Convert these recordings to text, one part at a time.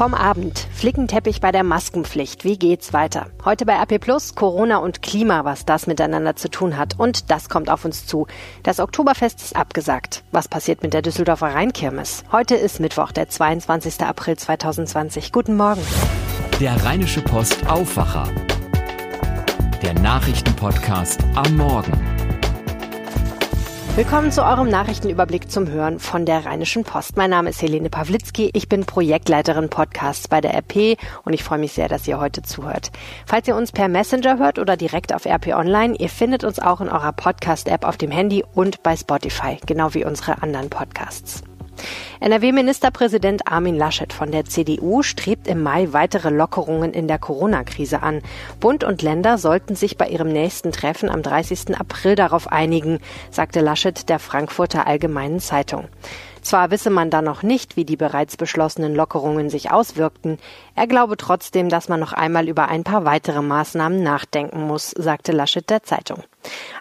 Vom Abend. Flickenteppich bei der Maskenpflicht. Wie geht's weiter? Heute bei RP Plus Corona und Klima, was das miteinander zu tun hat. Und das kommt auf uns zu. Das Oktoberfest ist abgesagt. Was passiert mit der Düsseldorfer Rheinkirmes? Heute ist Mittwoch, der 22. April 2020. Guten Morgen. Der Rheinische Post Aufwacher. Der Nachrichtenpodcast am Morgen. Willkommen zu eurem Nachrichtenüberblick zum Hören von der Rheinischen Post. Mein Name ist Helene Pawlitzki. Ich bin Projektleiterin Podcasts bei der RP und ich freue mich sehr, dass ihr heute zuhört. Falls ihr uns per Messenger hört oder direkt auf RP Online, ihr findet uns auch in eurer Podcast-App auf dem Handy und bei Spotify, genau wie unsere anderen Podcasts. NRW-Ministerpräsident Armin Laschet von der CDU strebt im Mai weitere Lockerungen in der Corona-Krise an. Bund und Länder sollten sich bei ihrem nächsten Treffen am 30. April darauf einigen, sagte Laschet der Frankfurter Allgemeinen Zeitung. Zwar wisse man da noch nicht, wie die bereits beschlossenen Lockerungen sich auswirkten, er glaube trotzdem, dass man noch einmal über ein paar weitere Maßnahmen nachdenken muss, sagte Laschet der Zeitung.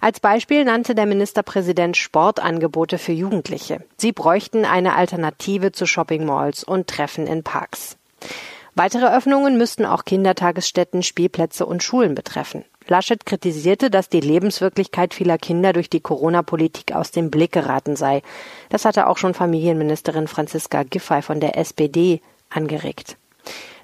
Als Beispiel nannte der Ministerpräsident Sportangebote für Jugendliche. Sie bräuchten eine Alternative zu Shoppingmalls und Treffen in Parks. Weitere Öffnungen müssten auch Kindertagesstätten, Spielplätze und Schulen betreffen. Laschet kritisierte, dass die Lebenswirklichkeit vieler Kinder durch die Corona-Politik aus dem Blick geraten sei. Das hatte auch schon Familienministerin Franziska Giffey von der SPD angeregt.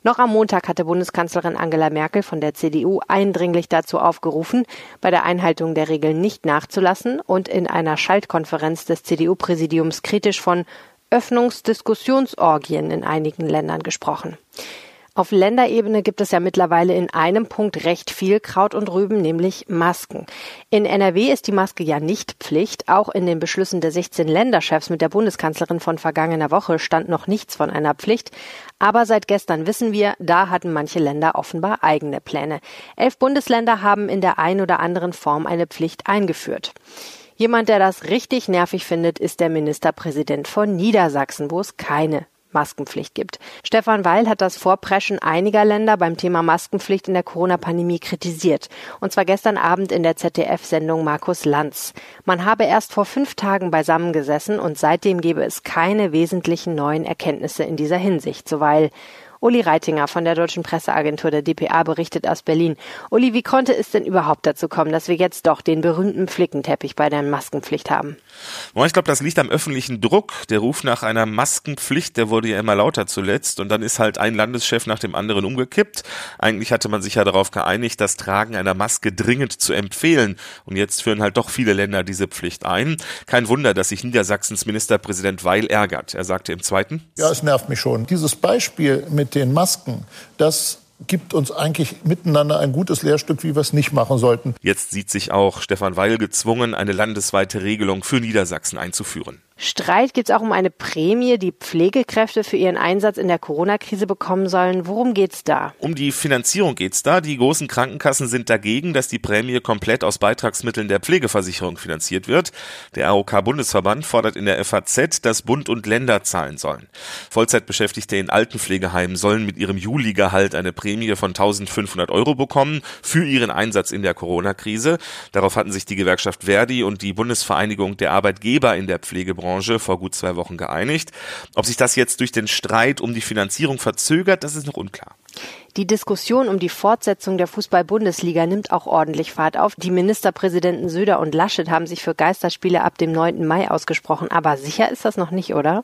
Noch am Montag hatte Bundeskanzlerin Angela Merkel von der CDU eindringlich dazu aufgerufen, bei der Einhaltung der Regeln nicht nachzulassen und in einer Schaltkonferenz des CDU-Präsidiums kritisch von Öffnungsdiskussionsorgien in einigen Ländern gesprochen. Auf Länderebene gibt es ja mittlerweile in einem Punkt recht viel Kraut und Rüben, nämlich Masken. In NRW ist die Maske ja nicht Pflicht. Auch in den Beschlüssen der 16 Länderchefs mit der Bundeskanzlerin von vergangener Woche stand noch nichts von einer Pflicht. Aber seit gestern wissen wir, da hatten manche Länder offenbar eigene Pläne. Elf Bundesländer haben in der ein oder anderen Form eine Pflicht eingeführt. Jemand, der das richtig nervig findet, ist der Ministerpräsident von Niedersachsen, wo es keine Maskenpflicht gibt. Stefan Weil hat das Vorpreschen einiger Länder beim Thema Maskenpflicht in der Corona-Pandemie kritisiert. Und zwar gestern Abend in der ZDF-Sendung Markus Lanz. Man habe erst vor fünf Tagen beisammengesessen und seitdem gebe es keine wesentlichen neuen Erkenntnisse in dieser Hinsicht, so Weil. Uli Reitinger von der Deutschen Presseagentur der DPA berichtet aus Berlin. Uli, wie konnte es denn überhaupt dazu kommen, dass wir jetzt doch den berühmten Flickenteppich bei der Maskenpflicht haben? Ich glaube, das liegt am öffentlichen Druck. Der Ruf nach einer Maskenpflicht, der wurde ja immer lauter zuletzt und dann ist halt ein Landeschef nach dem anderen umgekippt. Eigentlich hatte man sich ja darauf geeinigt, das Tragen einer Maske dringend zu empfehlen und jetzt führen halt doch viele Länder diese Pflicht ein. Kein Wunder, dass sich Niedersachsens Ministerpräsident Weil ärgert. Er sagte im zweiten. Ja, es nervt mich schon. Dieses Beispiel mit den Masken, das gibt uns eigentlich miteinander ein gutes Lehrstück, wie wir es nicht machen sollten. Jetzt sieht sich auch Stefan Weil gezwungen, eine landesweite Regelung für Niedersachsen einzuführen. Streit geht es auch um eine Prämie, die Pflegekräfte für ihren Einsatz in der Corona-Krise bekommen sollen. Worum geht's da? Um die Finanzierung geht's da. Die großen Krankenkassen sind dagegen, dass die Prämie komplett aus Beitragsmitteln der Pflegeversicherung finanziert wird. Der AOK-Bundesverband fordert in der FAZ, dass Bund und Länder zahlen sollen. Vollzeitbeschäftigte in Altenpflegeheimen sollen mit ihrem Juli-Gehalt eine Prämie von 1500 Euro bekommen für ihren Einsatz in der Corona-Krise. Darauf hatten sich die Gewerkschaft Verdi und die Bundesvereinigung der Arbeitgeber in der Pflegebranche Branche vor gut zwei Wochen geeinigt. Ob sich das jetzt durch den Streit um die Finanzierung verzögert, das ist noch unklar. Die Diskussion um die Fortsetzung der Fußball-Bundesliga nimmt auch ordentlich Fahrt auf. Die Ministerpräsidenten Söder und Laschet haben sich für Geisterspiele ab dem 9. Mai ausgesprochen. Aber sicher ist das noch nicht, oder?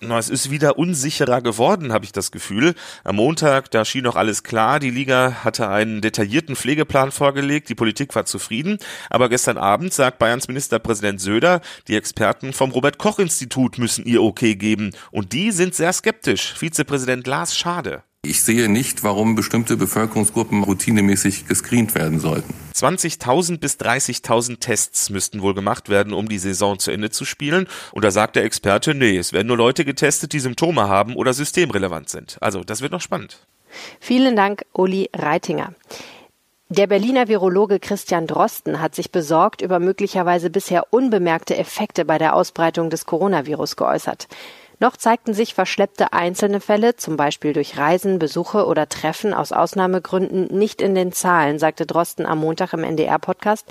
Na, es ist wieder unsicherer geworden, habe ich das Gefühl. Am Montag, da schien noch alles klar. Die Liga hatte einen detaillierten Pflegeplan vorgelegt. Die Politik war zufrieden. Aber gestern Abend sagt Bayerns Ministerpräsident Söder, die Experten vom Robert Koch Institut müssen ihr Okay geben. Und die sind sehr skeptisch. Vizepräsident Lars Schade. Ich sehe nicht, warum bestimmte Bevölkerungsgruppen routinemäßig gescreent werden sollten. 20.000 bis 30.000 Tests müssten wohl gemacht werden, um die Saison zu Ende zu spielen. Und da sagt der Experte, nee, es werden nur Leute getestet, die Symptome haben oder systemrelevant sind. Also, das wird noch spannend. Vielen Dank, Uli Reitinger. Der Berliner Virologe Christian Drosten hat sich besorgt über möglicherweise bisher unbemerkte Effekte bei der Ausbreitung des Coronavirus geäußert. Noch zeigten sich verschleppte einzelne Fälle, zum Beispiel durch Reisen, Besuche oder Treffen aus Ausnahmegründen, nicht in den Zahlen, sagte Drosten am Montag im NDR-Podcast.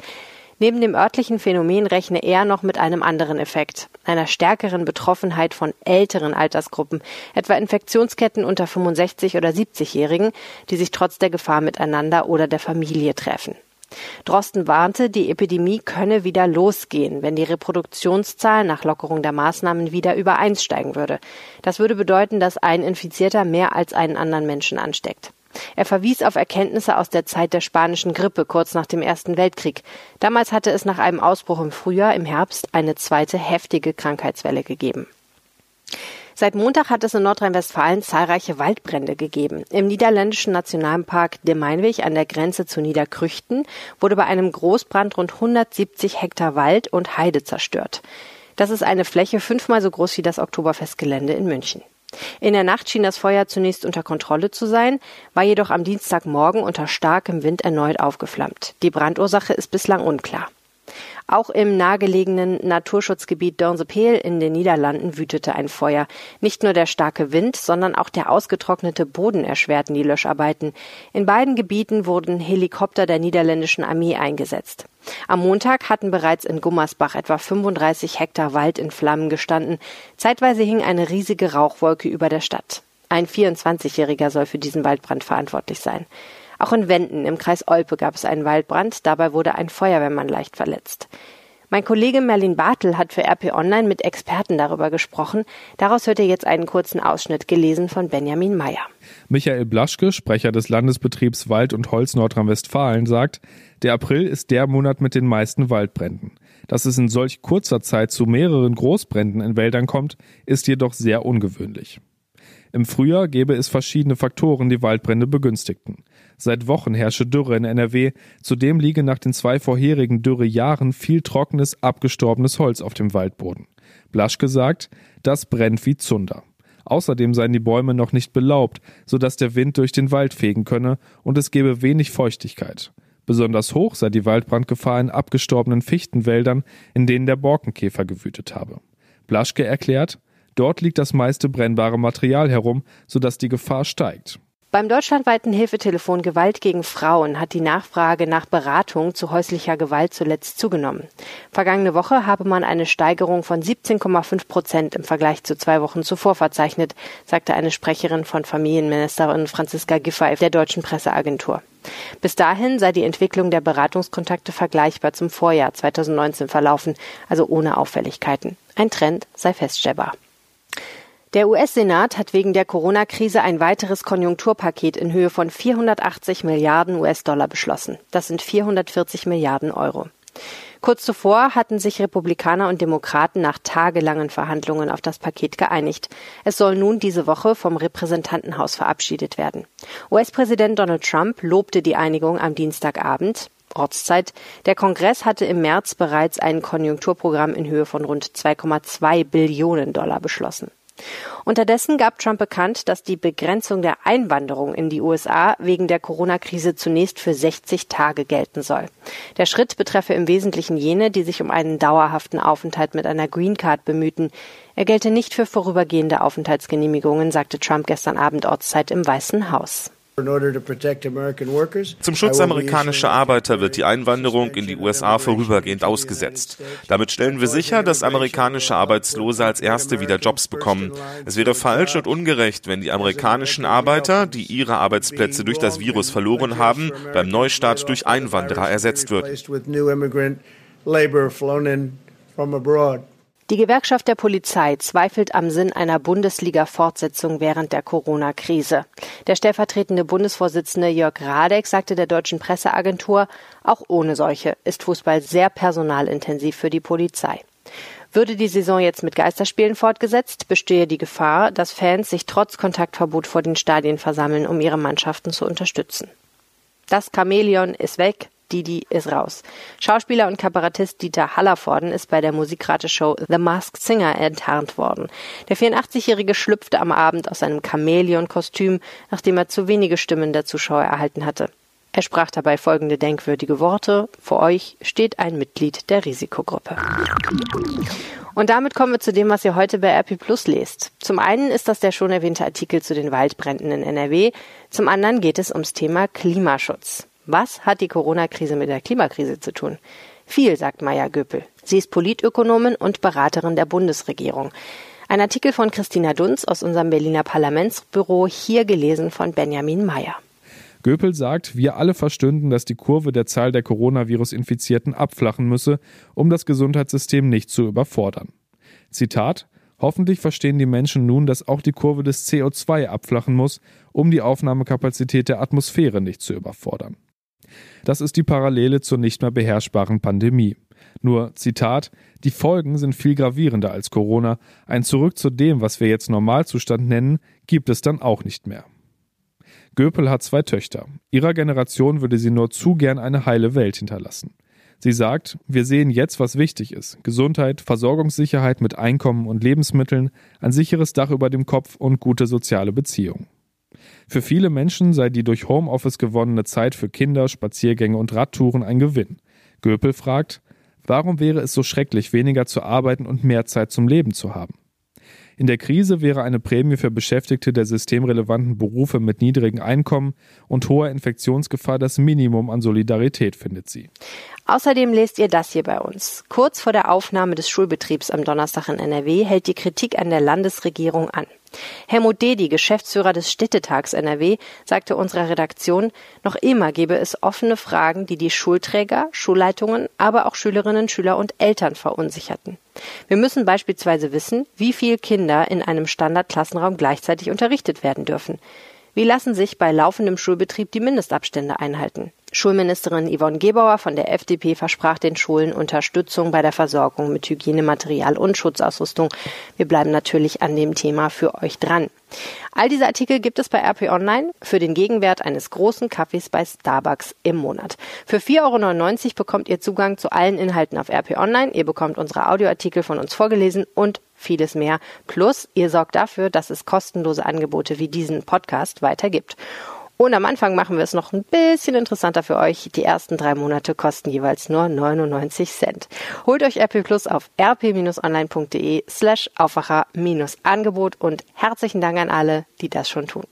Neben dem örtlichen Phänomen rechne er noch mit einem anderen Effekt, einer stärkeren Betroffenheit von älteren Altersgruppen, etwa Infektionsketten unter 65 oder 70-Jährigen, die sich trotz der Gefahr miteinander oder der Familie treffen. Drosten warnte, die Epidemie könne wieder losgehen, wenn die Reproduktionszahl nach Lockerung der Maßnahmen wieder über würde. Das würde bedeuten, dass ein Infizierter mehr als einen anderen Menschen ansteckt. Er verwies auf Erkenntnisse aus der Zeit der spanischen Grippe kurz nach dem Ersten Weltkrieg. Damals hatte es nach einem Ausbruch im Frühjahr, im Herbst eine zweite heftige Krankheitswelle gegeben. Seit Montag hat es in Nordrhein-Westfalen zahlreiche Waldbrände gegeben. Im niederländischen Nationalpark De Meinweg an der Grenze zu Niederkrüchten wurde bei einem Großbrand rund 170 Hektar Wald und Heide zerstört. Das ist eine Fläche fünfmal so groß wie das Oktoberfestgelände in München. In der Nacht schien das Feuer zunächst unter Kontrolle zu sein, war jedoch am Dienstagmorgen unter starkem Wind erneut aufgeflammt. Die Brandursache ist bislang unklar. Auch im nahegelegenen Naturschutzgebiet Dornse-Peel in den Niederlanden wütete ein Feuer. Nicht nur der starke Wind, sondern auch der ausgetrocknete Boden erschwerten die Löscharbeiten. In beiden Gebieten wurden Helikopter der niederländischen Armee eingesetzt. Am Montag hatten bereits in Gummersbach etwa 35 Hektar Wald in Flammen gestanden. Zeitweise hing eine riesige Rauchwolke über der Stadt. Ein 24-Jähriger soll für diesen Waldbrand verantwortlich sein. Auch in Wenden im Kreis Olpe gab es einen Waldbrand. Dabei wurde ein Feuerwehrmann leicht verletzt. Mein Kollege Merlin Bartel hat für RP Online mit Experten darüber gesprochen. Daraus hört ihr jetzt einen kurzen Ausschnitt, gelesen von Benjamin Meyer. Michael Blaschke, Sprecher des Landesbetriebs Wald und Holz Nordrhein-Westfalen, sagt, der April ist der Monat mit den meisten Waldbränden. Dass es in solch kurzer Zeit zu mehreren Großbränden in Wäldern kommt, ist jedoch sehr ungewöhnlich. Im Frühjahr gäbe es verschiedene Faktoren, die Waldbrände begünstigten. Seit Wochen herrsche Dürre in NRW. Zudem liege nach den zwei vorherigen Dürrejahren viel trockenes, abgestorbenes Holz auf dem Waldboden. Blaschke sagt, das brennt wie Zunder. Außerdem seien die Bäume noch nicht belaubt, sodass der Wind durch den Wald fegen könne und es gebe wenig Feuchtigkeit. Besonders hoch sei die Waldbrandgefahr in abgestorbenen Fichtenwäldern, in denen der Borkenkäfer gewütet habe. Blaschke erklärt, dort liegt das meiste brennbare Material herum, sodass die Gefahr steigt. Beim deutschlandweiten Hilfetelefon Gewalt gegen Frauen hat die Nachfrage nach Beratung zu häuslicher Gewalt zuletzt zugenommen. Vergangene Woche habe man eine Steigerung von 17,5 Prozent im Vergleich zu zwei Wochen zuvor verzeichnet, sagte eine Sprecherin von Familienministerin Franziska Giffey der deutschen Presseagentur. Bis dahin sei die Entwicklung der Beratungskontakte vergleichbar zum Vorjahr 2019 verlaufen, also ohne Auffälligkeiten. Ein Trend sei feststellbar. Der US-Senat hat wegen der Corona-Krise ein weiteres Konjunkturpaket in Höhe von 480 Milliarden US-Dollar beschlossen. Das sind 440 Milliarden Euro. Kurz zuvor hatten sich Republikaner und Demokraten nach tagelangen Verhandlungen auf das Paket geeinigt. Es soll nun diese Woche vom Repräsentantenhaus verabschiedet werden. US-Präsident Donald Trump lobte die Einigung am Dienstagabend. Ortszeit. Der Kongress hatte im März bereits ein Konjunkturprogramm in Höhe von rund 2,2 Billionen Dollar beschlossen. Unterdessen gab Trump bekannt, dass die Begrenzung der Einwanderung in die USA wegen der Corona-Krise zunächst für 60 Tage gelten soll. Der Schritt betreffe im Wesentlichen jene, die sich um einen dauerhaften Aufenthalt mit einer Green Card bemühten. Er gelte nicht für vorübergehende Aufenthaltsgenehmigungen, sagte Trump gestern Abend Ortszeit im Weißen Haus. Zum Schutz amerikanischer Arbeiter wird die Einwanderung in die USA vorübergehend ausgesetzt. Damit stellen wir sicher, dass amerikanische Arbeitslose als Erste wieder Jobs bekommen. Es wäre falsch und ungerecht, wenn die amerikanischen Arbeiter, die ihre Arbeitsplätze durch das Virus verloren haben, beim Neustart durch Einwanderer ersetzt würden. Die Gewerkschaft der Polizei zweifelt am Sinn einer Bundesliga-Fortsetzung während der Corona-Krise. Der stellvertretende Bundesvorsitzende Jörg Radeck sagte der deutschen Presseagentur, auch ohne solche ist Fußball sehr personalintensiv für die Polizei. Würde die Saison jetzt mit Geisterspielen fortgesetzt, bestehe die Gefahr, dass Fans sich trotz Kontaktverbot vor den Stadien versammeln, um ihre Mannschaften zu unterstützen. Das Chamäleon ist weg, Didi ist raus. Schauspieler und Kabarettist Dieter Hallervorden ist bei der Musikrate-Show The Masked Singer enttarnt worden. Der 84-Jährige schlüpfte am Abend aus seinem Chamäleon-Kostüm, nachdem er zu wenige Stimmen der Zuschauer erhalten hatte. Er sprach dabei folgende denkwürdige Worte. Vor euch steht ein Mitglied der Risikogruppe. Und damit kommen wir zu dem, was ihr heute bei RP Plus lest. Zum einen ist das der schon erwähnte Artikel zu den Waldbränden in NRW. Zum anderen geht es ums Thema Klimaschutz. Was hat die Corona-Krise mit der Klimakrise zu tun? Viel, sagt Maya Göpel. Sie ist Politökonomin und Beraterin der Bundesregierung. Ein Artikel von Christina Dunz aus unserem Berliner Parlamentsbüro, hier gelesen von Benjamin Mayer. Göpel sagt, wir alle verstünden, dass die Kurve der Zahl der Coronavirus-Infizierten abflachen müsse, um das Gesundheitssystem nicht zu überfordern. Zitat Hoffentlich verstehen die Menschen nun, dass auch die Kurve des CO2 abflachen muss, um die Aufnahmekapazität der Atmosphäre nicht zu überfordern. Das ist die Parallele zur nicht mehr beherrschbaren Pandemie. Nur, Zitat, die Folgen sind viel gravierender als Corona. Ein Zurück zu dem, was wir jetzt Normalzustand nennen, gibt es dann auch nicht mehr. Göpel hat zwei Töchter. Ihrer Generation würde sie nur zu gern eine heile Welt hinterlassen. Sie sagt, wir sehen jetzt, was wichtig ist. Gesundheit, Versorgungssicherheit mit Einkommen und Lebensmitteln, ein sicheres Dach über dem Kopf und gute soziale Beziehungen. Für viele Menschen sei die durch Homeoffice gewonnene Zeit für Kinder, Spaziergänge und Radtouren ein Gewinn. Göpel fragt, warum wäre es so schrecklich, weniger zu arbeiten und mehr Zeit zum Leben zu haben? In der Krise wäre eine Prämie für Beschäftigte der systemrelevanten Berufe mit niedrigen Einkommen und hoher Infektionsgefahr das Minimum an Solidarität, findet sie. Außerdem lest ihr das hier bei uns. Kurz vor der Aufnahme des Schulbetriebs am Donnerstag in NRW hält die Kritik an der Landesregierung an. Helmut Dedi, Geschäftsführer des Städtetags NRW, sagte unserer Redaktion, noch immer gebe es offene Fragen, die die Schulträger, Schulleitungen, aber auch Schülerinnen, Schüler und Eltern verunsicherten. Wir müssen beispielsweise wissen, wie viele Kinder in einem Standardklassenraum gleichzeitig unterrichtet werden dürfen. Wie lassen sich bei laufendem Schulbetrieb die Mindestabstände einhalten? Schulministerin Yvonne Gebauer von der FDP versprach den Schulen Unterstützung bei der Versorgung mit Hygienematerial und Schutzausrüstung. Wir bleiben natürlich an dem Thema für euch dran. All diese Artikel gibt es bei RP Online für den Gegenwert eines großen Kaffees bei Starbucks im Monat. Für 4,99 Euro bekommt ihr Zugang zu allen Inhalten auf RP Online. Ihr bekommt unsere Audioartikel von uns vorgelesen und vieles mehr. Plus, ihr sorgt dafür, dass es kostenlose Angebote wie diesen Podcast weiter gibt. Und am Anfang machen wir es noch ein bisschen interessanter für euch. Die ersten drei Monate kosten jeweils nur 99 Cent. Holt euch RP Plus auf rp-online.de slash Aufwacher-Angebot und herzlichen Dank an alle, die das schon tun.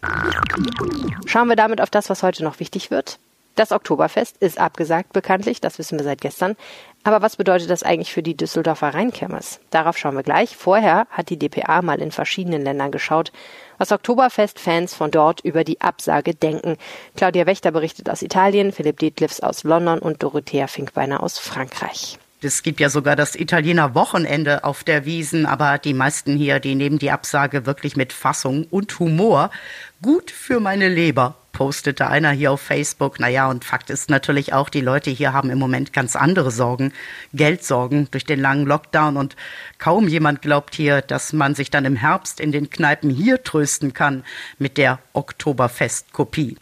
Schauen wir damit auf das, was heute noch wichtig wird. Das Oktoberfest ist abgesagt bekanntlich, das wissen wir seit gestern. Aber was bedeutet das eigentlich für die Düsseldorfer Rheinkirmes? Darauf schauen wir gleich. Vorher hat die DPA mal in verschiedenen Ländern geschaut, was Oktoberfest-Fans von dort über die Absage denken. Claudia Wächter berichtet aus Italien, Philipp Dietliffs aus London und Dorothea Finkbeiner aus Frankreich. Es gibt ja sogar das Italiener Wochenende auf der Wiesen, aber die meisten hier, die nehmen die Absage wirklich mit Fassung und Humor. Gut für meine Leber, postete einer hier auf Facebook. Naja, und Fakt ist natürlich auch, die Leute hier haben im Moment ganz andere Sorgen, Geldsorgen durch den langen Lockdown und kaum jemand glaubt hier, dass man sich dann im Herbst in den Kneipen hier trösten kann mit der Oktoberfest-Kopie.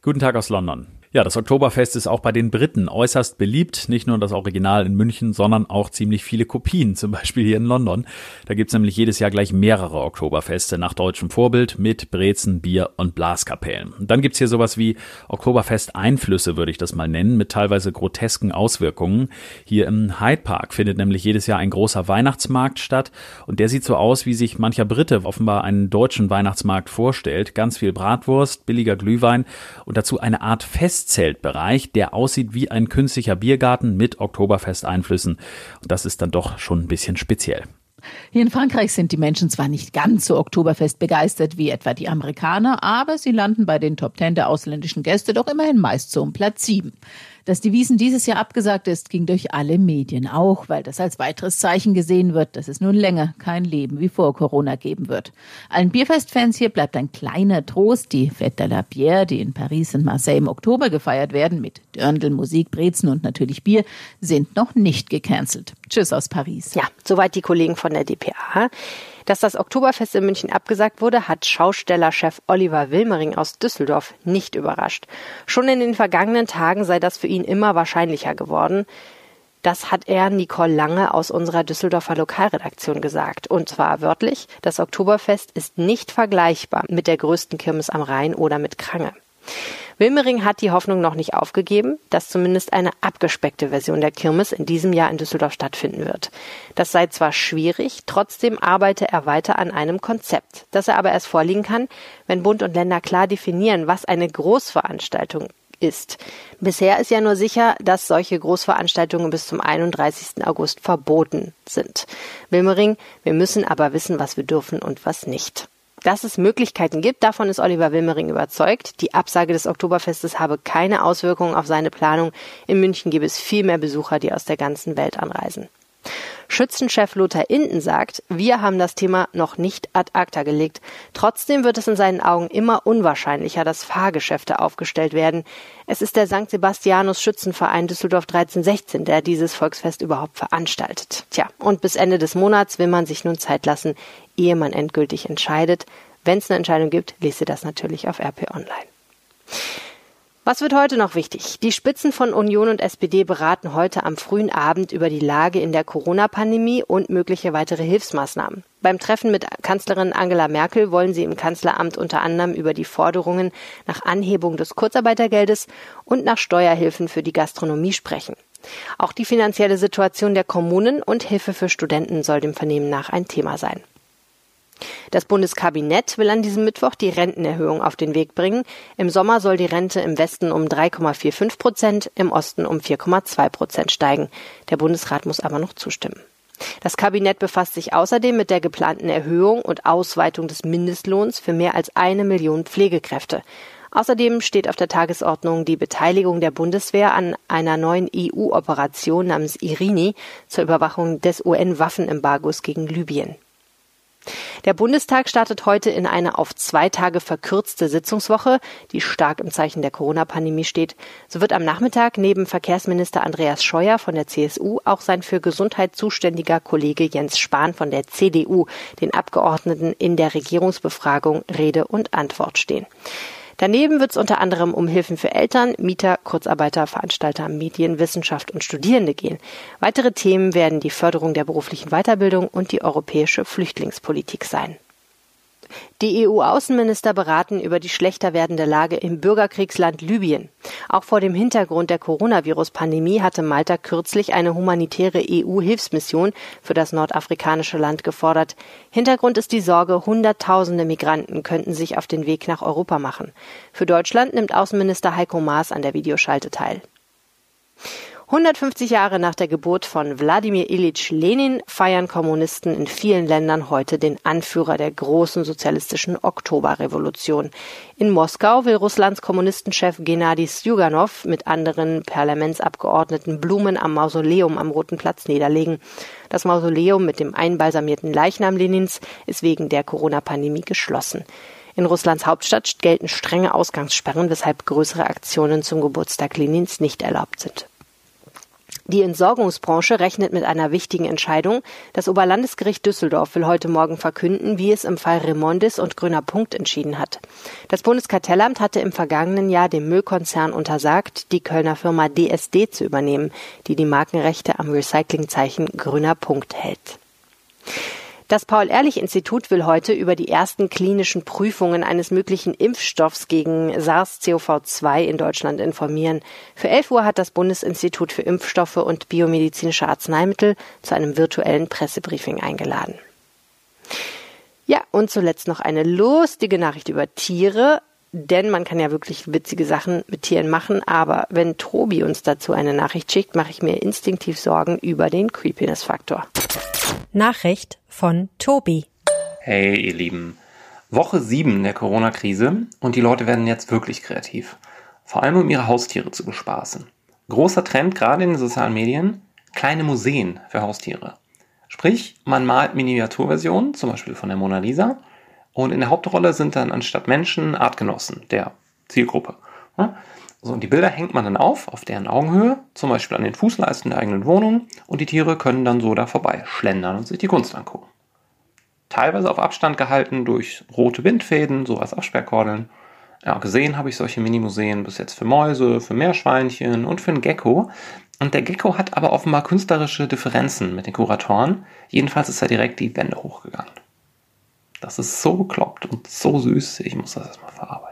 Guten Tag aus London. Ja, das Oktoberfest ist auch bei den Briten äußerst beliebt. Nicht nur das Original in München, sondern auch ziemlich viele Kopien, zum Beispiel hier in London. Da gibt's nämlich jedes Jahr gleich mehrere Oktoberfeste nach deutschem Vorbild mit Brezen, Bier und Blaskapellen. Und dann gibt's hier sowas wie Oktoberfest-Einflüsse, würde ich das mal nennen, mit teilweise grotesken Auswirkungen. Hier im Hyde Park findet nämlich jedes Jahr ein großer Weihnachtsmarkt statt und der sieht so aus, wie sich mancher Brite offenbar einen deutschen Weihnachtsmarkt vorstellt. Ganz viel Bratwurst, billiger Glühwein und dazu eine Art Fest Festzeltbereich, der aussieht wie ein künstlicher Biergarten mit Oktoberfesteinflüssen. Und das ist dann doch schon ein bisschen speziell. Hier in Frankreich sind die Menschen zwar nicht ganz so Oktoberfest begeistert wie etwa die Amerikaner, aber sie landen bei den Top Ten der ausländischen Gäste doch immerhin meist so um Platz sieben. Dass die Wiesen dieses Jahr abgesagt ist, ging durch alle Medien auch, weil das als weiteres Zeichen gesehen wird, dass es nun länger kein Leben wie vor Corona geben wird. Allen Bierfestfans hier bleibt ein kleiner Trost. Die Fête de la Bière, die in Paris und Marseille im Oktober gefeiert werden, mit Dirndl, Musik, Brezen und natürlich Bier, sind noch nicht gecancelt. Tschüss aus Paris. Ja, soweit die Kollegen von der DPA. Dass das Oktoberfest in München abgesagt wurde, hat Schaustellerchef Oliver Wilmering aus Düsseldorf nicht überrascht. Schon in den vergangenen Tagen sei das für ihn immer wahrscheinlicher geworden. Das hat er Nicole Lange aus unserer Düsseldorfer Lokalredaktion gesagt. Und zwar wörtlich, das Oktoberfest ist nicht vergleichbar mit der größten Kirmes am Rhein oder mit Krange. Wilmering hat die Hoffnung noch nicht aufgegeben, dass zumindest eine abgespeckte Version der Kirmes in diesem Jahr in Düsseldorf stattfinden wird. Das sei zwar schwierig, trotzdem arbeite er weiter an einem Konzept, das er aber erst vorliegen kann, wenn Bund und Länder klar definieren, was eine Großveranstaltung ist. Bisher ist ja nur sicher, dass solche Großveranstaltungen bis zum 31. August verboten sind. Wilmering, wir müssen aber wissen, was wir dürfen und was nicht. Dass es Möglichkeiten gibt, davon ist Oliver Wilmering überzeugt. Die Absage des Oktoberfestes habe keine Auswirkungen auf seine Planung. In München gebe es viel mehr Besucher, die aus der ganzen Welt anreisen. Schützenchef Lothar Inden sagt, wir haben das Thema noch nicht ad acta gelegt. Trotzdem wird es in seinen Augen immer unwahrscheinlicher, dass Fahrgeschäfte aufgestellt werden. Es ist der St. Sebastianus Schützenverein Düsseldorf 1316, der dieses Volksfest überhaupt veranstaltet. Tja, und bis Ende des Monats will man sich nun Zeit lassen, ehe man endgültig entscheidet. Wenn es eine Entscheidung gibt, lese das natürlich auf RP Online. Was wird heute noch wichtig? Die Spitzen von Union und SPD beraten heute am frühen Abend über die Lage in der Corona-Pandemie und mögliche weitere Hilfsmaßnahmen. Beim Treffen mit Kanzlerin Angela Merkel wollen sie im Kanzleramt unter anderem über die Forderungen nach Anhebung des Kurzarbeitergeldes und nach Steuerhilfen für die Gastronomie sprechen. Auch die finanzielle Situation der Kommunen und Hilfe für Studenten soll dem Vernehmen nach ein Thema sein. Das Bundeskabinett will an diesem Mittwoch die Rentenerhöhung auf den Weg bringen. Im Sommer soll die Rente im Westen um 3,45 Prozent, im Osten um 4,2 Prozent steigen. Der Bundesrat muss aber noch zustimmen. Das Kabinett befasst sich außerdem mit der geplanten Erhöhung und Ausweitung des Mindestlohns für mehr als eine Million Pflegekräfte. Außerdem steht auf der Tagesordnung die Beteiligung der Bundeswehr an einer neuen EU-Operation namens Irini zur Überwachung des UN-Waffenembargos gegen Libyen. Der Bundestag startet heute in eine auf zwei Tage verkürzte Sitzungswoche, die stark im Zeichen der Corona-Pandemie steht. So wird am Nachmittag neben Verkehrsminister Andreas Scheuer von der CSU auch sein für Gesundheit zuständiger Kollege Jens Spahn von der CDU den Abgeordneten in der Regierungsbefragung Rede und Antwort stehen. Daneben wird es unter anderem um Hilfen für Eltern, Mieter, Kurzarbeiter, Veranstalter, Medien, Wissenschaft und Studierende gehen. Weitere Themen werden die Förderung der beruflichen Weiterbildung und die europäische Flüchtlingspolitik sein. Die EU-Außenminister beraten über die schlechter werdende Lage im Bürgerkriegsland Libyen. Auch vor dem Hintergrund der Coronavirus-Pandemie hatte Malta kürzlich eine humanitäre EU-Hilfsmission für das nordafrikanische Land gefordert. Hintergrund ist die Sorge, Hunderttausende Migranten könnten sich auf den Weg nach Europa machen. Für Deutschland nimmt Außenminister Heiko Maas an der Videoschalte teil. 150 Jahre nach der Geburt von Wladimir Ilyich Lenin feiern Kommunisten in vielen Ländern heute den Anführer der großen sozialistischen Oktoberrevolution. In Moskau will Russlands Kommunistenchef Gennady Sjuganov mit anderen Parlamentsabgeordneten Blumen am Mausoleum am Roten Platz niederlegen. Das Mausoleum mit dem einbalsamierten Leichnam Lenins ist wegen der Corona-Pandemie geschlossen. In Russlands Hauptstadt gelten strenge Ausgangssperren, weshalb größere Aktionen zum Geburtstag Lenins nicht erlaubt sind. Die Entsorgungsbranche rechnet mit einer wichtigen Entscheidung. Das Oberlandesgericht Düsseldorf will heute Morgen verkünden, wie es im Fall Remondis und Grüner Punkt entschieden hat. Das Bundeskartellamt hatte im vergangenen Jahr dem Müllkonzern untersagt, die Kölner Firma DSD zu übernehmen, die die Markenrechte am Recyclingzeichen Grüner Punkt hält. Das Paul-Ehrlich-Institut will heute über die ersten klinischen Prüfungen eines möglichen Impfstoffs gegen SARS-CoV-2 in Deutschland informieren. Für 11 Uhr hat das Bundesinstitut für Impfstoffe und biomedizinische Arzneimittel zu einem virtuellen Pressebriefing eingeladen. Ja, und zuletzt noch eine lustige Nachricht über Tiere. Denn man kann ja wirklich witzige Sachen mit Tieren machen, aber wenn Tobi uns dazu eine Nachricht schickt, mache ich mir instinktiv Sorgen über den Creepiness-Faktor. Nachricht von Tobi. Hey, ihr Lieben. Woche 7 der Corona-Krise und die Leute werden jetzt wirklich kreativ. Vor allem um ihre Haustiere zu bespaßen. Großer Trend gerade in den sozialen Medien, kleine Museen für Haustiere. Sprich, man malt Miniaturversionen, zum Beispiel von der Mona Lisa, und in der Hauptrolle sind dann anstatt Menschen Artgenossen der Zielgruppe. So, und die Bilder hängt man dann auf, auf deren Augenhöhe, zum Beispiel an den Fußleisten der eigenen Wohnung, und die Tiere können dann so da vorbei schlendern und sich die Kunst angucken. Teilweise auf Abstand gehalten durch rote Windfäden, so als Absperrkordeln. Ja, gesehen habe ich solche Minimuseen bis jetzt für Mäuse, für Meerschweinchen und für einen Gecko. Und der Gecko hat aber offenbar künstlerische Differenzen mit den Kuratoren. Jedenfalls ist er direkt die Wände hochgegangen. Das ist so bekloppt und so süß, ich muss das erstmal verarbeiten.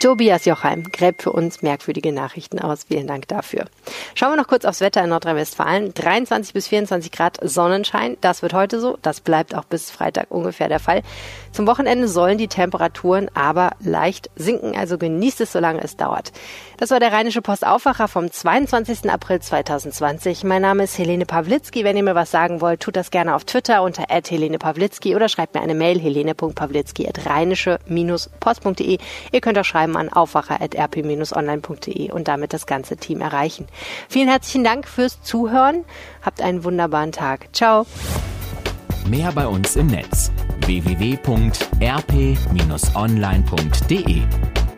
Tobias Jochheim gräbt für uns merkwürdige Nachrichten aus. Vielen Dank dafür. Schauen wir noch kurz aufs Wetter in Nordrhein-Westfalen. 23 bis 24 Grad Sonnenschein. Das wird heute so. Das bleibt auch bis Freitag ungefähr der Fall. Zum Wochenende sollen die Temperaturen aber leicht sinken. Also genießt es, solange es dauert. Das war der Rheinische Post Aufwacher vom 22. April 2020. Mein Name ist Helene Pawlitzki. Wenn ihr mir was sagen wollt, tut das gerne auf Twitter unter Helene Pawlitzki oder schreibt mir eine Mail helene.pawlitzki.rheinische-post.de. Ihr könnt auch schreiben an aufwacher.rp-online.de und damit das ganze Team erreichen. Vielen herzlichen Dank fürs Zuhören. Habt einen wunderbaren Tag. Ciao. Mehr bei uns im Netz www.rp-online.de